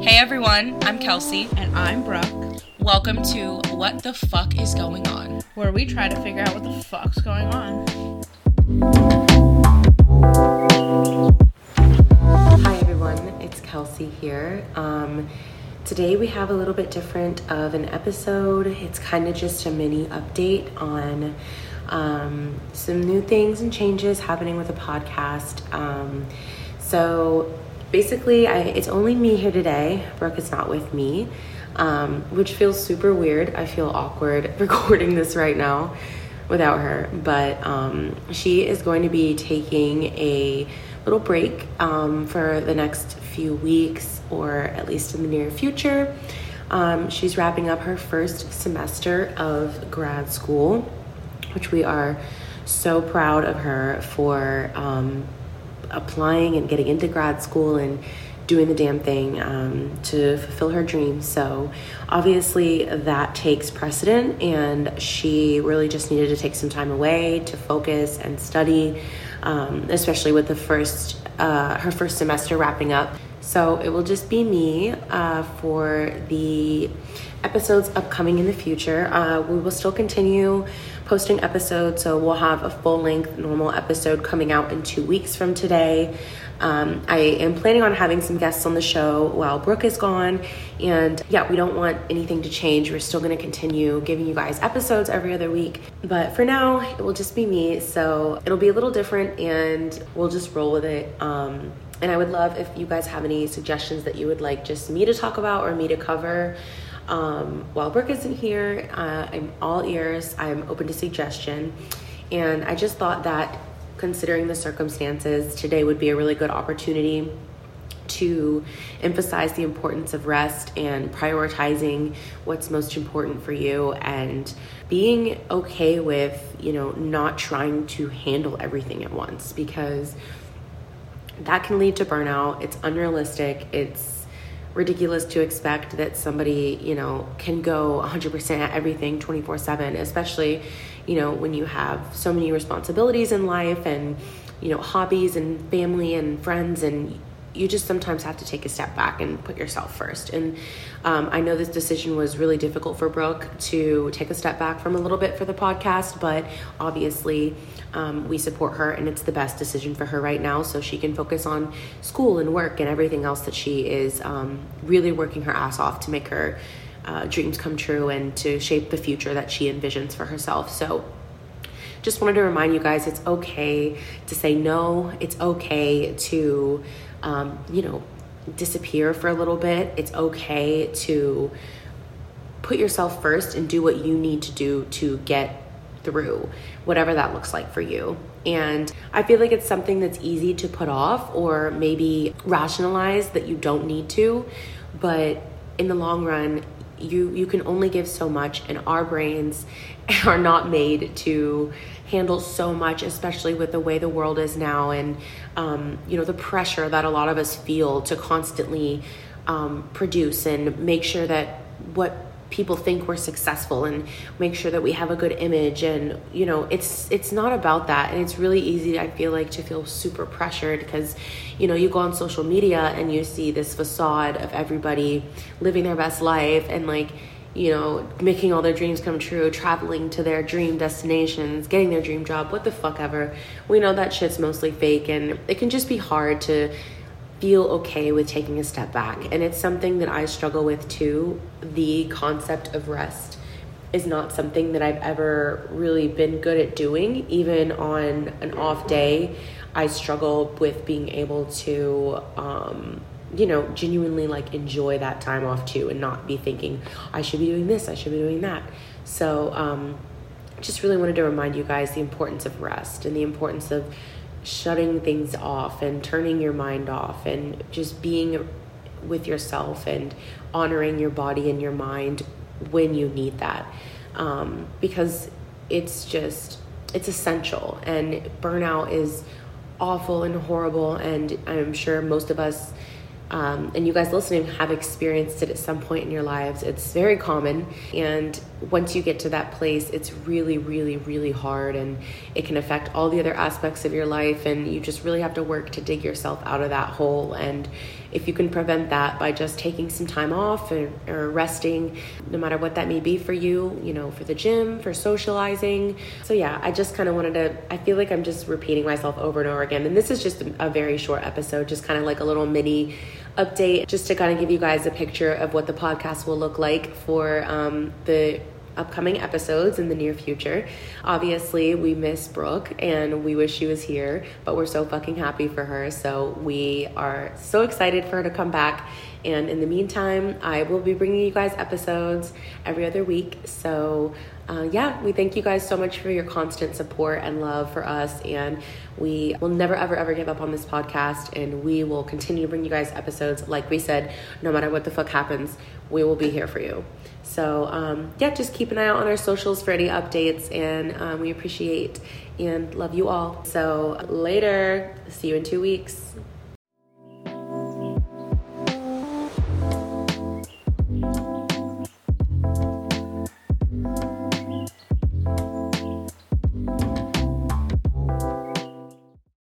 Hey everyone, I'm Kelsey. And I'm Brooke, Welcome to What the Fuck is Going On? where we try to figure out what the fuck's going on. Hi everyone, it's Kelsey here. Um, today we have a little bit different of an episode. It's kind of just a mini update on um, some new things and changes happening with the podcast. Um, so basically, I, it's only me here today. Brooke is not with me, um, which feels super weird. I feel awkward recording this right now without her, but um, she is going to be taking a little break um, for the next few weeks, or at least in the near future. Um, she's wrapping up her first semester of grad school, which we are so proud of her for um, applying and getting into grad school and doing the damn thing um, to fulfill her dreams. So, obviously, that takes precedent, and she really just needed to take some time away to focus and study, um, especially with the first uh, her first semester wrapping up. So, it will just be me uh, for the episodes upcoming in the future. Uh, we will still continue posting episodes, so we'll have a full length normal episode coming out in two weeks from today. Um, I am planning on having some guests on the show while Brooke is gone. And yeah, we don't want anything to change. We're still going to continue giving you guys episodes every other week. But for now, it will just be me. So it'll be a little different and we'll just roll with it. Um, and I would love if you guys have any suggestions that you would like just me to talk about or me to cover. Um, while Brooke isn't here, uh, I'm all ears. I'm open to suggestion. And I just thought that considering the circumstances, today would be a really good opportunity to emphasize the importance of rest and prioritizing what's most important for you and being okay with, you know, not trying to handle everything at once because that can lead to burnout. It's unrealistic. It's ridiculous to expect that somebody, you know, can go 100% at everything 24/7, especially, you know, when you have so many responsibilities in life and, you know, hobbies and family and friends and you just sometimes have to take a step back and put yourself first. And um, I know this decision was really difficult for Brooke to take a step back from a little bit for the podcast, but obviously um, we support her and it's the best decision for her right now so she can focus on school and work and everything else that she is um, really working her ass off to make her uh, dreams come true and to shape the future that she envisions for herself. So just wanted to remind you guys it's okay to say no. It's okay to, um, you know, disappear for a little bit. It's okay to put yourself first and do what you need to do to get through whatever that looks like for you. And I feel like it's something that's easy to put off or maybe rationalize that you don't need to, but in the long run, you you can only give so much and our brains are not made to handle so much especially with the way the world is now. And um, you know the pressure that a lot of us feel to constantly um, produce and make sure that what people think we're successful and make sure that we have a good image. And you know it's it's not about that. And it's really easy i feel like to feel super pressured because you know you go on social media and you see this facade of everybody living their best life and like you know making all their dreams come true traveling to their dream destinations getting their dream job what the fuck ever. We know that shit's mostly fake and it can just be hard to feel okay with taking a step back. And it's something that I struggle with too. The concept of rest is not something that I've ever really been good at doing. Even on an off day, I struggle with being able to, um, you know, genuinely like enjoy that time off too and not be thinking, I should be doing this, I should be doing that. So, um, just really wanted to remind you guys the importance of rest and the importance of shutting things off and turning your mind off and just being with yourself and honoring your body and your mind when you need that um, because it's just it's essential and burnout is awful and horrible and i'm sure most of us um, and you guys listening have experienced it at some point in your lives. It's very common. And once you get to that place, it's really, really, really hard and it can affect all the other aspects of your life. And you just really have to work to dig yourself out of that hole. And if you can prevent that by just taking some time off or, or resting, no matter what that may be for you, you know, for the gym, for socializing. So, yeah, I just kind of wanted to, I feel like I'm just repeating myself over and over again. And this is just a very short episode, just kind of like a little mini update just to kind of give you guys a picture of what the podcast will look like for um, the upcoming episodes in the near future. Obviously, we miss Brooke and we wish she was here, but we're so fucking happy for her. So we are so excited for her to come back. And in the meantime, I will be bringing you guys episodes every other week. So uh, yeah, we thank you guys so much for your constant support and love for us. And we will never, ever, ever give up on this podcast. And we will continue to bring you guys episodes. Like we said, no matter what the fuck happens, we will be here for you. So, um, yeah, just keep an eye out on our socials for any updates. And um, we appreciate and love you all. So, later. See you in two weeks.